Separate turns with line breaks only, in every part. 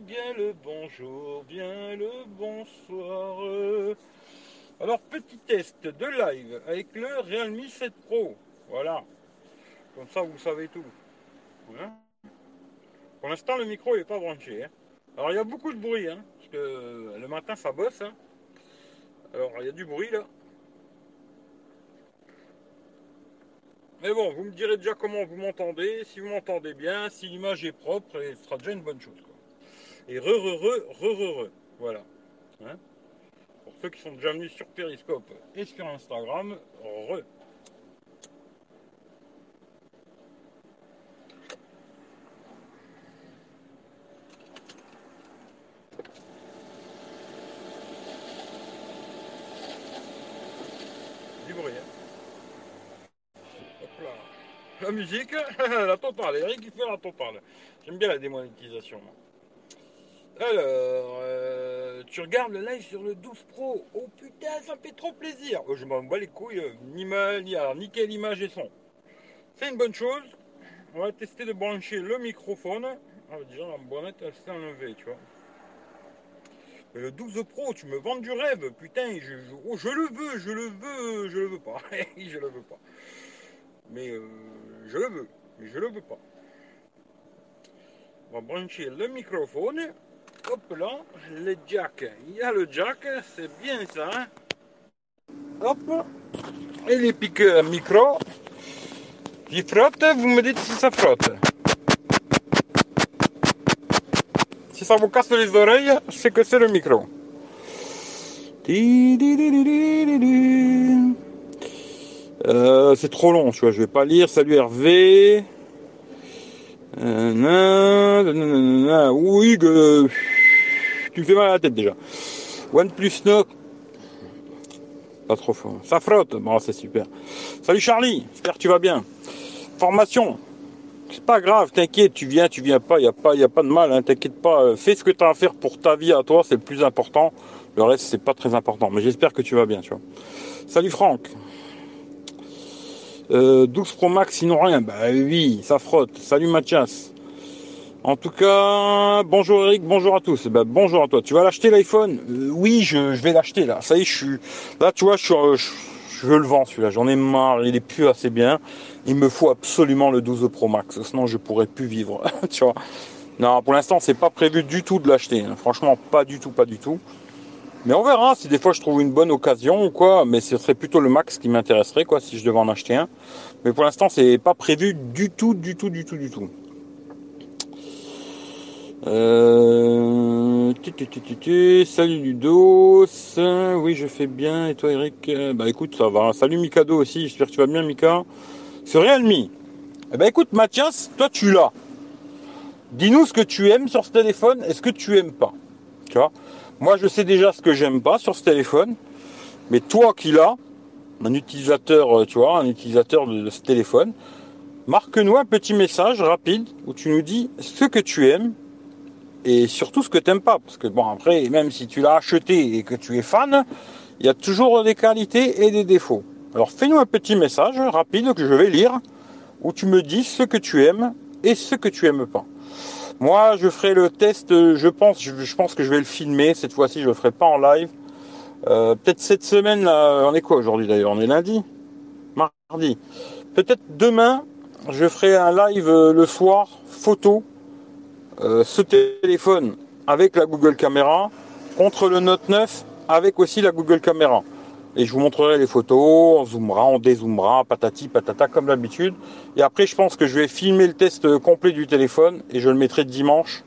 Bien le bonjour, bien le bonsoir. Alors, petit test de live avec le Realme 7 Pro. Voilà. Comme ça, vous savez tout. Pour l'instant, le micro n'est pas branché. Alors, il y a beaucoup de bruit, parce que le matin, ça bosse. Alors, il y a du bruit là. Mais bon, vous me direz déjà comment vous m'entendez. Si vous m'entendez bien, si l'image est propre, ce sera déjà une bonne chose. Et re, re, re, re, re. Voilà. Hein? Pour ceux qui sont déjà venus sur Periscope et sur Instagram, re. Du bruit, hein. Hop là. Musique, la totale. Eric qui fait la totale. J'aime bien la démonétisation. Alors, euh, tu regardes le live sur le 12 Pro. Oh putain, ça me fait trop plaisir. Oh, je m'en bats les couilles. euh, Ni mal, ni alors, nickel image et son. C'est une bonne chose. On va tester de brancher le microphone. Ah, déjà, la bonnette, elle s'est enlevée, tu vois. Le 12 Pro, tu me vends du rêve. Putain, oh, je le veux, je le veux, je le veux pas. je le veux pas. Mais euh, je le veux, mais je le veux pas. On va brancher le microphone. Hop là, le jack. Il y a le jack, c'est bien ça. hein. Hop. Et les piqueurs micro. Qui frotte, vous me dites si ça frotte. Si ça vous casse les oreilles, c'est que c'est le micro. Euh, c'est trop long, tu vois, je vais pas lire. Salut Hervé. Euh, nan, nan, nan. Oui, que tu me fais mal à la tête déjà. OnePlus Note. Pas trop fort. Ça frotte. Bon, c'est super. Salut Charlie. J'espère que tu vas bien. Formation. C'est pas grave, t'inquiète, tu viens, tu viens pas, il n'y a, pas- a pas de mal, hein, t'inquiète pas. Euh, Fais ce que tu as à faire pour ta vie à toi, c'est le plus important. Le reste, c'est pas très important. Mais j'espère que tu vas bien, tu vois. Salut Franck. Euh, 12 Pro Max, sinon rien. Bah oui, ça frotte. Salut Mathias. En tout cas, bonjour Eric, bonjour à tous. Bah, bonjour à toi. Tu vas l'acheter l'iPhone? Euh, Oui, je, vais l'acheter là. Ça y est, je suis là. Tu vois, je, euh, je, veux le vendre celui-là. J'en ai marre. Il est plus assez bien. Il me faut absolument le 12 Pro Max. Sinon, je pourrais plus vivre. tu vois. Non, pour l'instant, c'est pas prévu du tout de l'acheter. hein. Franchement, pas du tout, pas du tout. Mais on verra si des fois je trouve une bonne occasion ou quoi. Mais ce serait plutôt le Max qui m'intéresserait, quoi, si je devais en acheter un. Mais pour l'instant, c'est pas prévu du tout, du tout, du tout, du tout. Euh... tu, tu, tu. Salut Ludos. Oui, je fais bien. Et toi, Eric? Bah écoute, ça va. Salut Mikado aussi. J'espère que tu vas bien, Mika. C'est Realme. Eh ben écoute, Mathias, toi tu l'as. Dis-nous ce que tu aimes sur ce téléphone et ce que tu aimes pas. Tu vois? Moi, je sais déjà ce que j'aime pas sur ce téléphone. Mais toi qui l'as, un utilisateur, euh, tu vois, un utilisateur de, ce téléphone, marque-nous un petit message rapide où tu nous dis ce que tu aimes et surtout ce que tu n'aimes pas. Parce que bon, après, même si tu l'as acheté et que tu es fan, il y a toujours des qualités et des défauts. Alors fais-nous un petit message rapide que je vais lire où tu me dis ce que tu aimes et ce que tu aimes pas. Moi, je ferai le test, je pense, je, je pense que je vais le filmer. Cette fois-ci, je le ferai pas en live. Euh, Peut-être cette semaine, là, on est quoi aujourd'hui d'ailleurs? On est lundi? Mardi. Peut-être demain, je ferai un live euh, le soir, photo, euh, ce téléphone avec la Google Caméra contre le Note 9 avec aussi la Google Caméra. Et je vous montrerai les photos, on zoomera, on dézoomera, patati patata comme d'habitude. Et après, je pense que je vais filmer le test euh, complet du téléphone et je le mettrai dimanche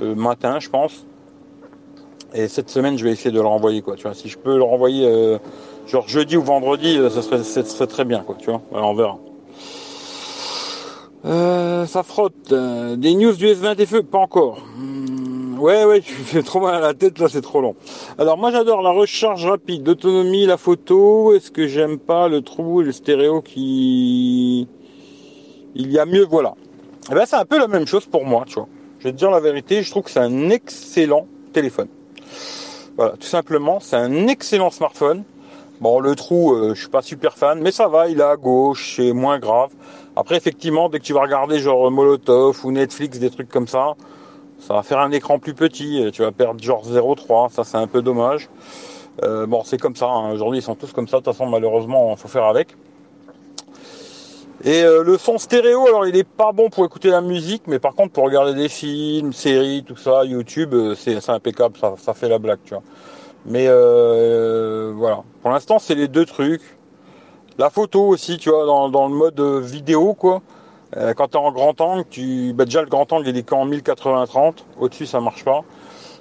euh, matin, je pense. Et cette semaine, je vais essayer de le renvoyer, quoi. Tu vois, si je peux le renvoyer, euh, genre jeudi ou vendredi, ça serait, serait très bien, quoi. Tu vois, voilà, on verra. Euh, ça frotte. Euh, des news du S20 FE, pas encore. Hmm, ouais, ouais, tu fais trop mal à la tête, là, c'est trop long. Alors, moi, j'adore la recharge rapide, d'autonomie, la photo. Est-ce que j'aime pas le trou et le stéréo qui... Il y a mieux, voilà. Eh ben, c'est un peu la même chose pour moi, tu vois. Je vais te dire la vérité, je trouve que c'est un excellent téléphone. Voilà, tout simplement, c'est un excellent smartphone. Bon, le trou, euh, je suis pas super fan, mais ça va, il est à gauche, c'est moins grave. Après, effectivement, dès que tu vas regarder genre Molotov ou Netflix, des trucs comme ça, ça va faire un écran plus petit. Tu vas perdre genre 0,3. Ça, c'est un peu dommage. Euh, bon, c'est comme ça. Hein. Aujourd'hui, ils sont tous comme ça. De toute façon, malheureusement, il faut faire avec. Et euh, le son stéréo, alors il est pas bon pour écouter la musique, mais par contre pour regarder des films, séries, tout ça, YouTube, euh, c'est impeccable, ça, ça, fait la blague, tu vois. Mais voilà, pour l'instant c'est les deux trucs. La photo aussi, tu vois, dans, le mode vidéo, quoi. quand tu es en grand angle, tu, bah, déjà le grand angle il est qu'en 1080-30, au-dessus ça marche pas.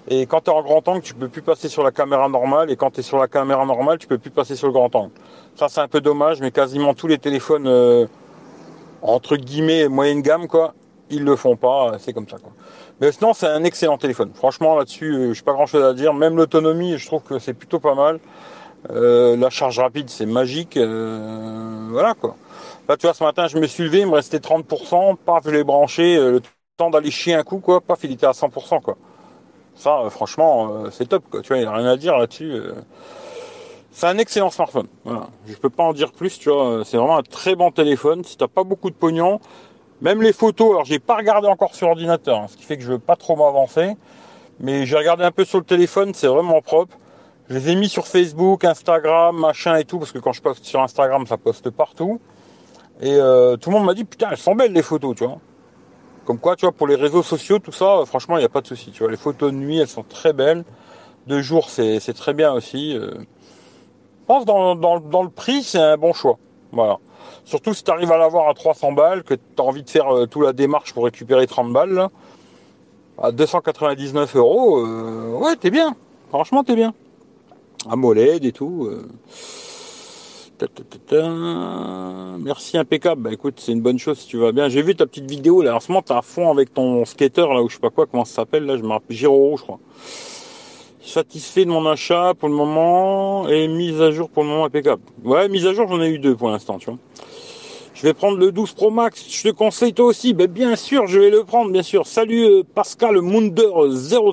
Et quand tu es en grand angle, tu peux plus passer sur la caméra normale. Et quand tu es sur la caméra normale, tu peux plus passer sur le grand angle. Ça, c'est un peu dommage, mais quasiment tous les téléphones, euh, entre guillemets, moyenne gamme, quoi, ils le font pas. C'est comme ça, quoi. Mais sinon, c'est un excellent téléphone. Franchement, là-dessus, euh, je n'ai pas grand-chose à dire. Même l'autonomie, je trouve que c'est plutôt pas mal. Euh, la charge rapide, c'est magique. voilà, quoi. Là, tu vois, ce matin, je me suis levé, il me restait 30%. Paf, je l'ai branché. le temps d'aller chier un coup, quoi. Paf, il était à 100%, quoi. Ça, euh, franchement, euh, c'est top. Quoi. Tu vois, il n'y a rien à dire là-dessus. Euh. C'est un excellent smartphone. Voilà. Je peux pas en dire plus. Tu vois, c'est vraiment un très bon téléphone. Si tu n'as pas beaucoup de pognon, même les photos. Alors, j'ai pas regardé encore sur ordinateur, hein, ce qui fait que je veux pas trop m'avancer. Mais j'ai regardé un peu sur le téléphone. C'est vraiment propre. Je les ai mis sur Facebook, Instagram, machin et tout, parce que quand je poste sur Instagram, ça poste partout. Et tout le monde m'a dit putain, elles sont belles les photos, tu vois. Comme quoi, tu vois, pour les réseaux sociaux, tout ça, franchement, il n'y a pas de souci. Tu vois, les photos de nuit, elles sont très belles. De jour, c'est très bien aussi. Euh. Je pense dans, dans, dans le prix, c'est un bon choix. Voilà. Surtout si tu arrives à l'avoir à 300 balles, que tu as envie de faire euh, toute la démarche pour récupérer 30 balles, là, à 299 euros, euh, ouais, t'es bien. Franchement, t'es bien. AMOLED et tout. Merci impeccable. Bah écoute, c'est une bonne chose si tu vas bien. J'ai vu ta petite vidéo là. En ce moment, t'es à fond avec ton skater là, ou je sais pas quoi, comment ça s'appelle là. Je me rappelle Giro, je crois. Satisfait de mon achat pour le moment et mise à jour pour le moment impeccable. Ouais, mise à jour, j'en ai eu deux pour l'instant, tu vois. Je vais prendre le 12 Pro Max. Je te conseille toi aussi. Ben, bien sûr, je vais le prendre, bien sûr. Salut euh, Pascal Munder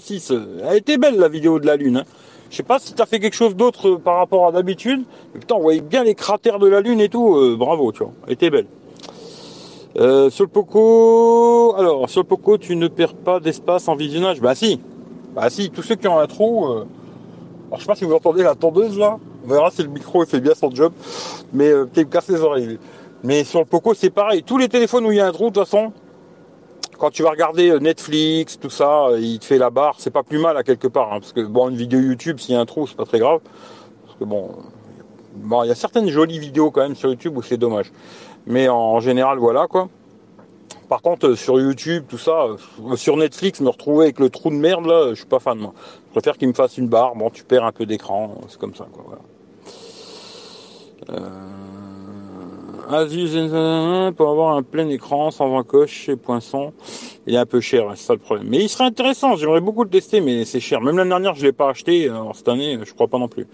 06. Elle était belle la vidéo de la Lune. Hein. Je sais pas si tu as fait quelque chose d'autre euh, par rapport à d'habitude. Putain, on voyait bien les cratères de la Lune et tout. Euh, bravo, tu vois. Elle était belle. Euh, sur le Poco, alors sur le Poco, tu ne perds pas d'espace en visionnage? Bah si, bah si. Tous ceux qui ont un trou. alors je sais pas si vous entendez la tondeuse là. On verra si le micro fait bien son job. Mais peut-être me casse les oreilles. Mais sur le Poco, c'est pareil. Tous les téléphones où il y a un trou, de toute façon, quand tu vas regarder euh, Netflix, tout ça, euh, il te fait la barre, c'est pas plus mal à quelque part, hein, parce que bon, une vidéo YouTube, s'il y a un trou, c'est pas très grave, parce que bon, il y a certaines jolies vidéos quand même sur YouTube où c'est dommage, mais en général, voilà quoi. Par contre, euh, sur YouTube, tout ça, sur Netflix, me retrouver avec le trou de merde là, je suis pas fan moi. Je préfère qu'il me fasse une barre. Bon, tu perds un peu d'écran, c'est comme ça quoi. Asus pour avoir un plein écran, 120 coches chez Poinçon. Il est un peu cher, c'est ça le problème. Mais il serait intéressant, j'aimerais beaucoup le tester, mais c'est cher. Même l'année dernière, je ne l'ai pas acheté. Alors cette année, je crois pas non plus.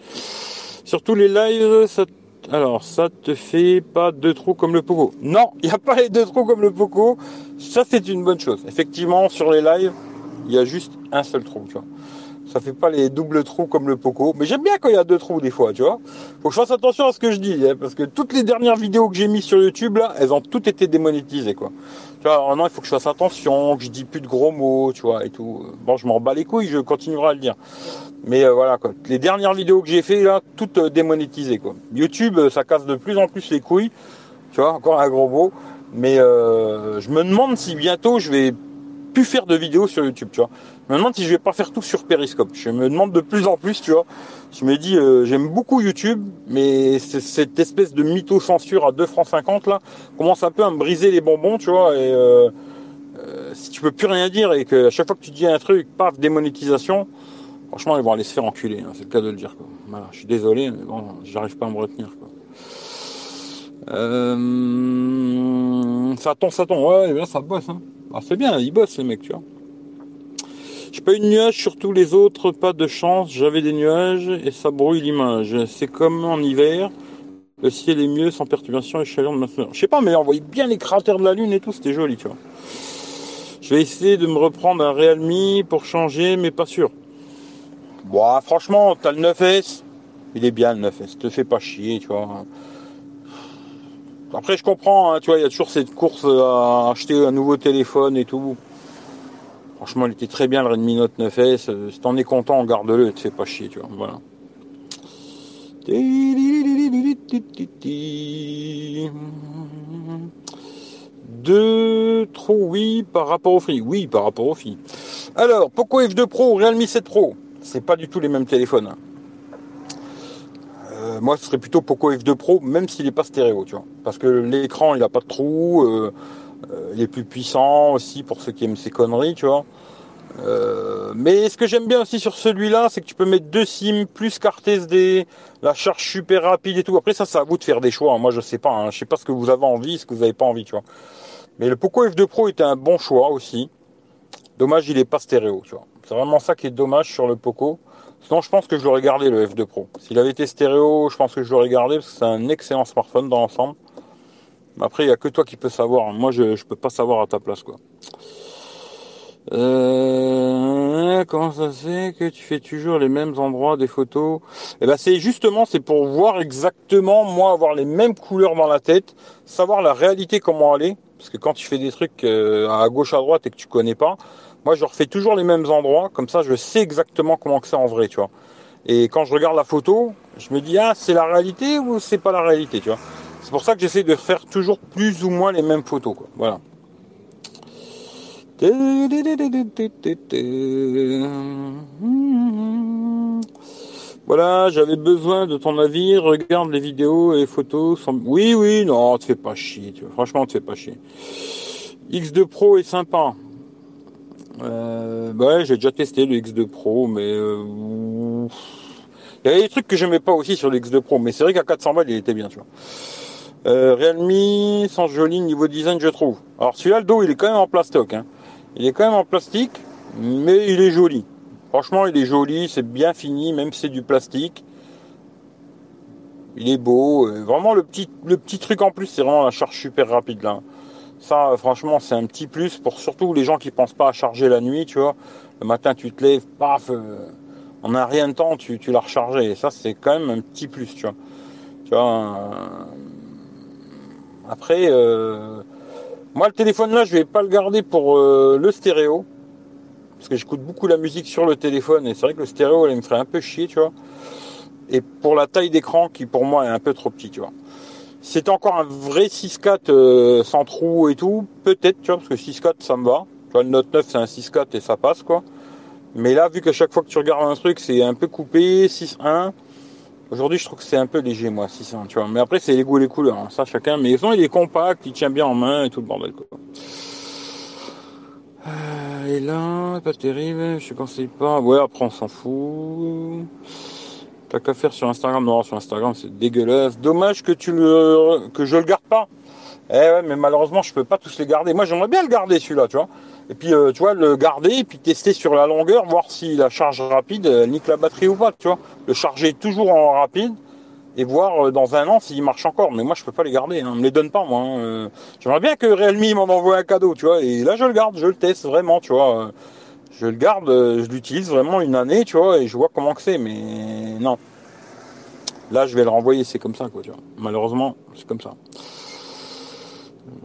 Surtout les lives, ça, alors ça te fait pas deux trous comme le Poco. Non, il n'y a pas les deux trous comme le Poco. Ça, c'est une bonne chose. Effectivement, sur les lives, il y a juste un seul trou, tu vois ça fait pas les doubles trous comme le Poco. Mais j'aime bien quand il y a deux trous des fois, tu vois. Faut que je fasse attention à ce que je dis, hein, parce que toutes les dernières vidéos que j'ai mises sur YouTube là, elles ont toutes été démonétisées, quoi. Tu vois, alors non, il faut que je fasse attention, que je dis plus de gros mots, tu vois, et tout. Bon, je m'en bats les couilles, je continuerai à le dire. Mais euh, voilà, quoi. Les dernières vidéos que j'ai fait là, toutes euh, démonétisées, quoi. YouTube, euh, ça casse de plus en plus les couilles. Tu vois, encore un gros mot. Mais je me demande si bientôt je vais plus faire de vidéos sur YouTube, tu vois. Je me demande si je vais pas faire tout sur Periscope. Je me demande de plus en plus, tu vois. Je me dis, euh, j'aime beaucoup YouTube, mais cette espèce de mytho-censure à 2 francs 50 là commence un peu à me briser les bonbons, tu vois. Et euh, euh, si tu peux plus rien dire et que à chaque fois que tu dis un truc, paf, démonétisation, franchement, ils vont aller se faire enculer. Hein, c'est le cas de le dire. Quoi. Voilà, je suis désolé, mais bon, j'arrive pas à me retenir. Quoi. ça tombe, ça tombe. Ouais, bien, ça bosse. Hein. Ah, c'est bien, il bosse les mecs, tu vois. J'ai pas eu de nuages sur tous les autres, pas de chance, j'avais des nuages et ça brouille l'image. C'est comme en hiver, le ciel est mieux sans perturbation et chaleur de ma Je sais pas, mais on voyait bien les cratères de la lune et tout, c'était joli, tu vois. Je vais essayer de me reprendre un Realme pour changer, mais pas sûr. Bon, franchement, t'as le 9S, il est bien le 9S, te fais pas chier, tu vois. Après, je comprends, hein, tu vois, il y a toujours cette course à acheter un nouveau téléphone et tout. Franchement, il était très bien le Redmi Note 9S. Si t'en es content, garde-le et te fais pas chier, tu vois. Voilà. De trop, oui, par rapport au Free. Oui, par rapport au Free. Alors, Poco F2 Pro, Realme 7 Pro. C'est pas du tout les mêmes téléphones. Euh, moi, ce serait plutôt Poco F2 Pro, même s'il n'est pas stéréo, tu vois. Parce que l'écran, il n'a pas de trou. Euh, euh, il est plus puissant aussi pour ceux qui aiment ces conneries, tu vois. Euh, mais ce que j'aime bien aussi sur celui-là, c'est que tu peux mettre deux SIM plus carte SD, la charge super rapide et tout. Après ça, c'est à vous de faire des choix. Moi, je sais pas. Hein. Je sais pas ce que vous avez envie, ce que vous n'avez pas envie, tu vois. Mais le Poco F2 Pro était un bon choix aussi. Dommage, il est pas stéréo, tu vois. C'est vraiment ça qui est dommage sur le Poco. Sinon, je pense que je l'aurais gardé le F2 Pro. S'il avait été stéréo, je pense que je l'aurais gardé parce que c'est un excellent smartphone dans l'ensemble. Après, il n'y a que toi qui peux savoir. Moi, je ne peux pas savoir à ta place, quoi. Euh, comment ça se fait que tu fais toujours les mêmes endroits des photos? Eh ben, c'est justement, c'est pour voir exactement, moi, avoir les mêmes couleurs dans la tête, savoir la réalité comment aller. Parce que quand tu fais des trucs euh, à gauche, à droite et que tu connais pas, moi, je refais toujours les mêmes endroits. Comme ça, je sais exactement comment que c'est en vrai, tu vois. Et quand je regarde la photo, je me dis, ah, c'est la réalité ou c'est pas la réalité, tu vois? C'est pour ça que j'essaie de faire toujours plus ou moins les mêmes photos. Quoi. Voilà. Voilà, j'avais besoin de ton avis. Regarde les vidéos et photos. Oui, oui, non, te fais pas chier. Tu vois. Franchement, te fais pas chier. X2 Pro est sympa. Euh, bah ouais, j'ai déjà testé le X2 Pro, mais euh, il y avait des trucs que j'aimais pas aussi sur le X2 Pro, mais c'est vrai qu'à 400 balles, il était bien, tu vois. Euh, Realme, sans joli niveau design, je trouve. Alors celui-là, le dos, il est quand même en plastoc. Hein. Il est quand même en plastique, mais il est joli. Franchement, il est joli, c'est bien fini, même si c'est du plastique. Il est beau. Euh, vraiment, le petit, le petit truc en plus, c'est vraiment la charge super rapide là. Ça, franchement, c'est un petit plus pour surtout les gens qui pensent pas à charger la nuit, tu vois. Le matin, tu te lèves, paf, euh, en un rien de temps, tu, tu l'as rechargé. Et ça, c'est quand même un petit plus, tu vois. Tu vois, après, euh, moi le téléphone là, je vais pas le garder pour euh, le stéréo. Parce que j'écoute beaucoup la musique sur le téléphone et c'est vrai que le stéréo, il me ferait un peu chier, tu vois. Et pour la taille d'écran qui pour moi est un peu trop petit, tu vois. C'est encore un vrai 6.4 euh, sans trou et tout, peut-être, tu vois, parce que 6.4 ça me va. Tu vois, le Note 9 c'est un 6.4 et ça passe, quoi. Mais là, vu qu'à chaque fois que tu regardes un truc, c'est un peu coupé, 6.1, Aujourd'hui, je trouve que c'est un peu léger, moi, 600, tu vois. Mais après, c'est les goûts et les couleurs, hein. ça, chacun. Mais sinon, il est compact, il tient bien en main et tout le bordel, quoi. Euh, et là, pas terrible, je conseille pas. Ouais, après, on s'en fout. T'as qu'à faire sur Instagram. Non, sur Instagram, c'est dégueulasse. Dommage que tu le, que je le garde pas. Eh ouais, mais malheureusement, je peux pas tous les garder. Moi, j'aimerais bien le garder, celui-là, tu vois. Et puis, euh, tu vois, le garder, et puis tester sur la longueur, voir si la charge rapide euh, nique la batterie ou pas, tu vois. Le charger toujours en rapide, et voir euh, dans un an s'il marche encore. Mais moi, je peux pas les garder, hein. on me les donne pas, moi. Hein. J'aimerais bien que Realme m'en envoie un cadeau, tu vois. Et là, je le garde, je le teste vraiment, tu vois. Je le garde, je l'utilise vraiment une année, tu vois, et je vois comment que c'est, mais non. Là, je vais le renvoyer, c'est comme ça, quoi, tu vois. Malheureusement, c'est comme ça.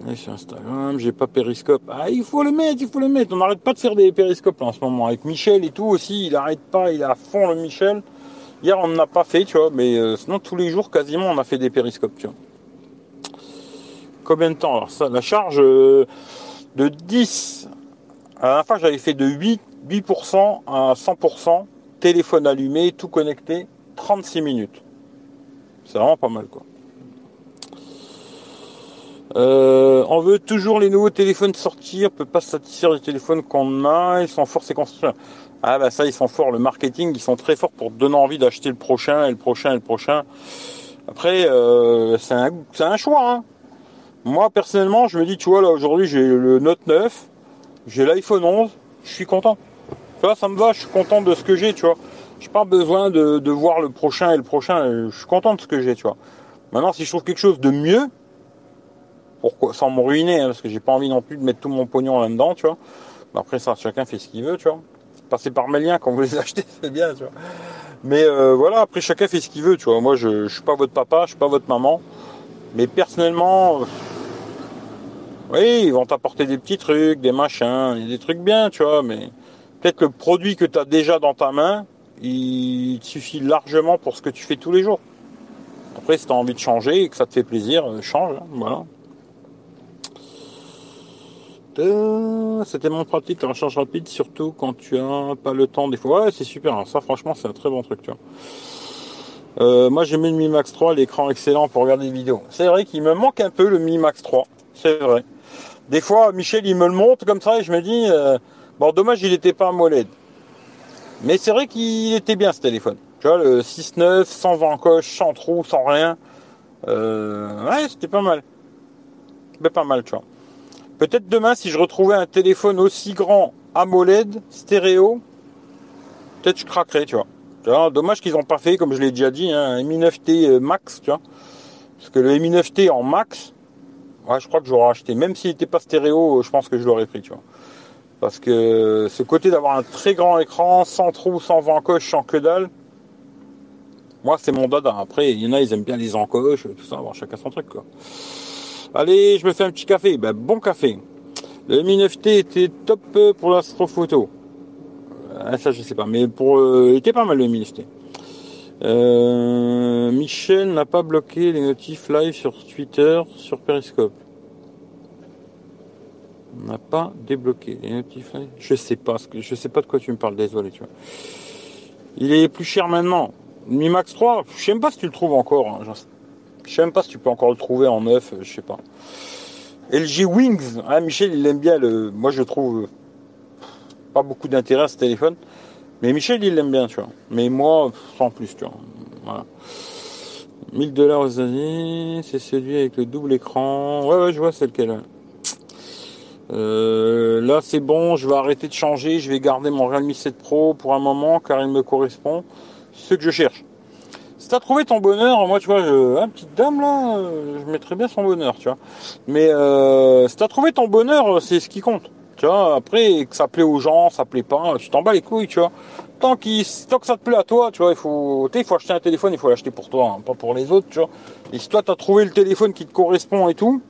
Et sur Instagram, j'ai pas périscope. Ah, il faut le mettre, il faut le mettre. On n'arrête pas de faire des périscopes en ce moment. Avec Michel et tout aussi, il arrête pas, il est à fond le Michel. Hier, on n'a pas fait, tu vois, mais euh, sinon, tous les jours, quasiment, on a fait des périscopes, tu vois. Combien de temps? Alors, ça, la charge euh, de 10. À la fin, j'avais fait de 8, 8% à 100%, téléphone allumé, tout connecté, 36 minutes. C'est vraiment pas mal, quoi. Euh, on veut toujours les nouveaux téléphones sortir, on peut pas satisfaire les téléphones qu'on a, ils sont forts c'est construire. Ah bah ça ils sont forts, le marketing, ils sont très forts pour donner envie d'acheter le prochain et le prochain et le prochain. Après euh, c'est un, choix. Hein. Moi personnellement je me dis tu vois là aujourd'hui j'ai le Note 9, j'ai l'iPhone 11, je suis content. Tu vois ça me va, je suis content de ce que j'ai tu vois. J'ai pas besoin de, de voir le prochain et le prochain, je suis content de ce que j'ai tu vois. Maintenant si je trouve quelque chose de mieux, pourquoi, sans me ruiner, hein, parce que j'ai pas envie non plus de mettre tout mon pognon là-dedans, tu vois. Après ça, chacun fait ce qu'il veut, tu vois. Passer par mes liens quand vous les achetez, c'est bien, tu vois. Mais euh, voilà, après chacun fait ce qu'il veut, tu vois. Moi, je, je suis pas votre papa, je suis pas votre maman. Mais personnellement, oui, ils vont t'apporter des petits trucs, des machins, des trucs bien, tu vois, mais peut-être le produit que tu as déjà dans ta main, il te suffit largement pour ce que tu fais tous les jours. Après, si tu as envie de changer et que ça te fait plaisir, euh, change, hein, voilà. C'était mon pratique, la recharge rapide, surtout quand tu as pas le temps des fois. Ouais, c'est super, hein. ça franchement c'est un très bon truc, tu vois. Euh, moi j'ai mis le Mi Max 3, l'écran excellent pour regarder des vidéos. C'est vrai qu'il me manque un peu le Mi Max 3, c'est vrai. Des fois Michel il me le montre comme ça et je me dis, euh, bon dommage il n'était pas AMOLED. Mais c'est vrai qu'il était bien ce téléphone. Tu vois, le 6.9, sans encoche, sans trou, sans rien. Euh, ouais, c'était pas mal. Mais pas mal, tu vois. Peut-être demain, si je retrouvais un téléphone aussi grand AMOLED, stéréo, peut-être je craquerais, tu vois. dommage qu'ils n'ont pas fait, comme je l'ai déjà dit, hein, un Mi 9T euh, Max, tu vois. Parce que le Mi 9T en Max, je crois que j'aurais acheté. Même s'il n'était pas stéréo, je pense que je l'aurais pris, tu vois. Parce que ce côté d'avoir un très grand écran, sans trou, sans encoche, sans que dalle, moi c'est mon dada. Après, il y en a, ils aiment bien les encoches, tout ça, avoir chacun son truc, quoi. Allez, je me fais un petit café. Ben, bon café. Le Mi 9T était top pour l'astrophoto. Ah, ça, je sais pas. Mais pour, euh, il était pas mal le Mi 9T. Euh, Michel n'a pas bloqué les notifs live sur Twitter, sur Periscope. N'a pas débloqué les notifs live. Je sais pas ce que, je sais pas de quoi tu me parles. Désolé, tu vois. Il est plus cher maintenant. Mi Max 3, je sais même pas si tu le trouves encore. Hein. Je sais même pas si tu peux encore le trouver en neuf, je sais pas. LG Wings, hein, Michel il aime bien le. Moi je trouve pas beaucoup d'intérêt à ce téléphone. Mais Michel il l'aime bien, tu vois. Mais moi, sans plus, tu vois. Voilà. 1000 dollars aux années, c'est celui avec le double écran. Ouais, ouais, je vois, c'est lequel. Euh, là, c'est bon, je vais arrêter de changer. Je vais garder mon Realme 7 Pro pour un moment car il me correspond. Ce que je cherche. Si t'as trouvé ton bonheur, moi tu vois, je, ah, petite dame là, je mettrais bien son bonheur, tu vois. Mais euh, si t'as trouvé ton bonheur, c'est ce qui compte. Tu vois, après que ça plaît aux gens, ça plaît pas, tu t'en bats les couilles, tu vois. Tant, tant que ça te plaît à toi, tu vois, il faut, il faut acheter un téléphone, il faut l'acheter pour toi, hein, pas pour les autres, tu vois. Et si toi t'as trouvé le téléphone qui te correspond et tout,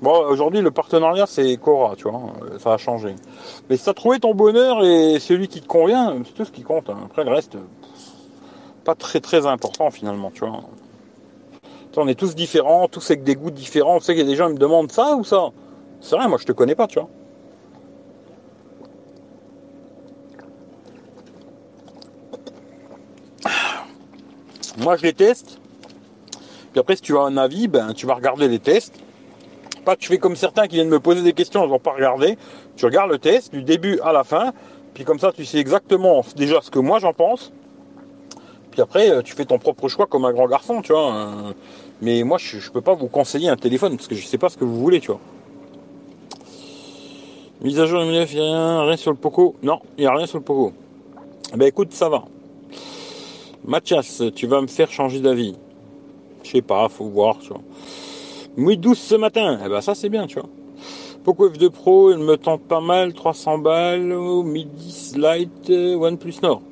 bon, aujourd'hui le partenariat c'est Cora, tu vois, ça a changé. Mais si t'as trouvé ton bonheur et celui qui te convient, c'est tout ce qui compte. Hein. Après le reste, pas très très important finalement, tu vois. On est tous différents, tous avec des goûts différents. On sait qu'il y a des gens qui me demandent ça ou ça? C'est vrai, moi je te connais pas, tu vois. Moi je les teste. Puis après, si tu as un avis, ben tu vas regarder les tests. Pas tu fais comme certains qui viennent me poser des questions, ils vont pas regarder. Tu regardes le test du début à la fin. Puis comme ça, tu sais exactement déjà ce que moi j'en pense. Puis après, euh, tu fais ton propre choix comme un grand garçon, tu vois. Euh. Mais moi, je, ne peux pas vous conseiller un téléphone parce que je sais pas ce que vous voulez, tu vois. Mise à jour il n'y a rien, rien sur le Poco? Non, il n'y a rien sur le Poco. Ben écoute, ça va. Mathias, tu vas me faire changer d'avis. Je sais pas, faut voir, tu vois. Oui, 12 ce matin. Eh ben ça c'est bien, tu vois. Poco F2 Pro, il me tente pas mal, 300 balles, midi Lite, euh, OnePlus Nord.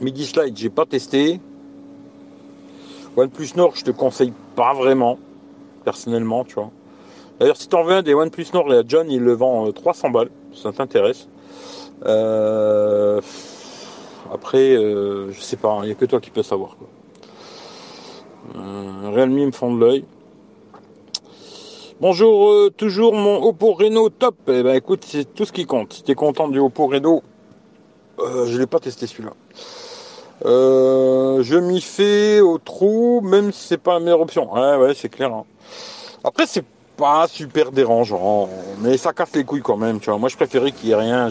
Midi Slide, j'ai pas testé. OnePlus Nord, je te conseille pas vraiment, personnellement, tu vois. D'ailleurs, si tu en veux un des OnePlus Nord, a John, il le vend 300 euh, balles, ça t'intéresse. Euh, après, euh, je sais pas, il n'y a que toi qui peux savoir. Quoi. Realme me fond de l'œil. Bonjour, toujours mon Oppo Reno top. Eh ben écoute, c'est tout ce qui compte. Si tu es content du Oppo Reno, je l'ai pas testé celui-là. Euh, je m'y fais au trou, même si c'est pas la meilleure option. Ouais, ouais, c'est clair. Hein. Après, c'est pas super dérangeant, mais ça casse les couilles quand même. Tu vois, moi, je préférais qu'il y ait rien.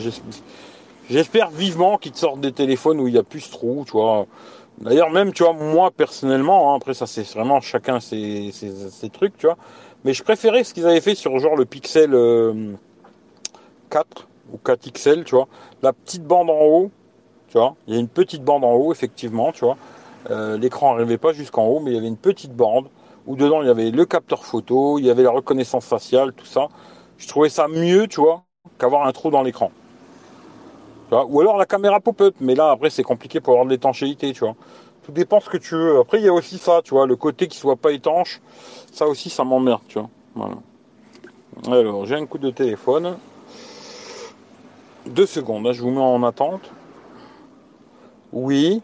J'espère vivement qu'ils te sortent des téléphones où il y a plus ce trou, tu vois. D'ailleurs, même, tu vois, moi personnellement, hein, après ça, c'est vraiment chacun ses, trucs, tu vois. Mais je préférais ce qu'ils avaient fait sur genre le Pixel 4 euh, ou 4 XL, tu vois. La petite bande en haut, tu vois. Il y a une petite bande en haut, effectivement, tu vois. Euh, l'écran n'arrivait pas jusqu'en haut, mais il y avait une petite bande où dedans il y avait le capteur photo, il y avait la reconnaissance faciale, tout ça. Je trouvais ça mieux, tu vois, qu'avoir un trou dans l'écran. Ou alors la caméra pop-up, mais là après c'est compliqué pour avoir de l'étanchéité, tu vois. Tout dépend ce que tu veux. Après, il y a aussi ça, tu vois, le côté qui soit pas étanche. Ça aussi, ça m'emmerde, tu vois. Alors, j'ai un coup de téléphone. Deux secondes, hein, je vous mets en attente. Oui.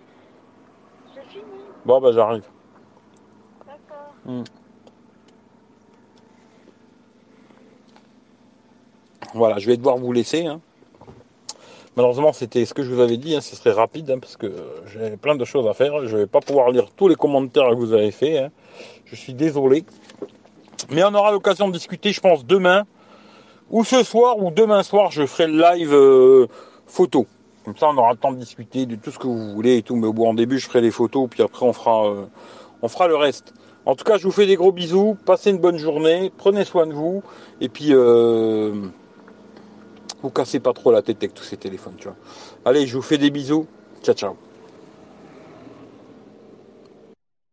C'est fini.
Bon, bah, j'arrive.
D'accord.
Hmm. Voilà, je vais devoir vous laisser. hein. Malheureusement, c'était ce que je vous avais dit, hein, ce serait rapide hein, parce que j'ai plein de choses à faire. Je vais pas pouvoir lire tous les commentaires que vous avez faits. hein. Je suis désolé. Mais on aura l'occasion de discuter, je pense, demain, ou ce soir, ou demain soir, je ferai le live euh, photo. Comme ça, on aura le temps de discuter de tout ce que vous voulez et tout. Mais bon, en début, je ferai les photos, puis après, on fera, euh, on fera le reste. En tout cas, je vous fais des gros bisous. Passez une bonne journée. Prenez soin de vous. Et puis, euh, vous cassez pas trop la tête avec tous ces téléphones. Allez, je vous fais des bisous. Ciao, ciao.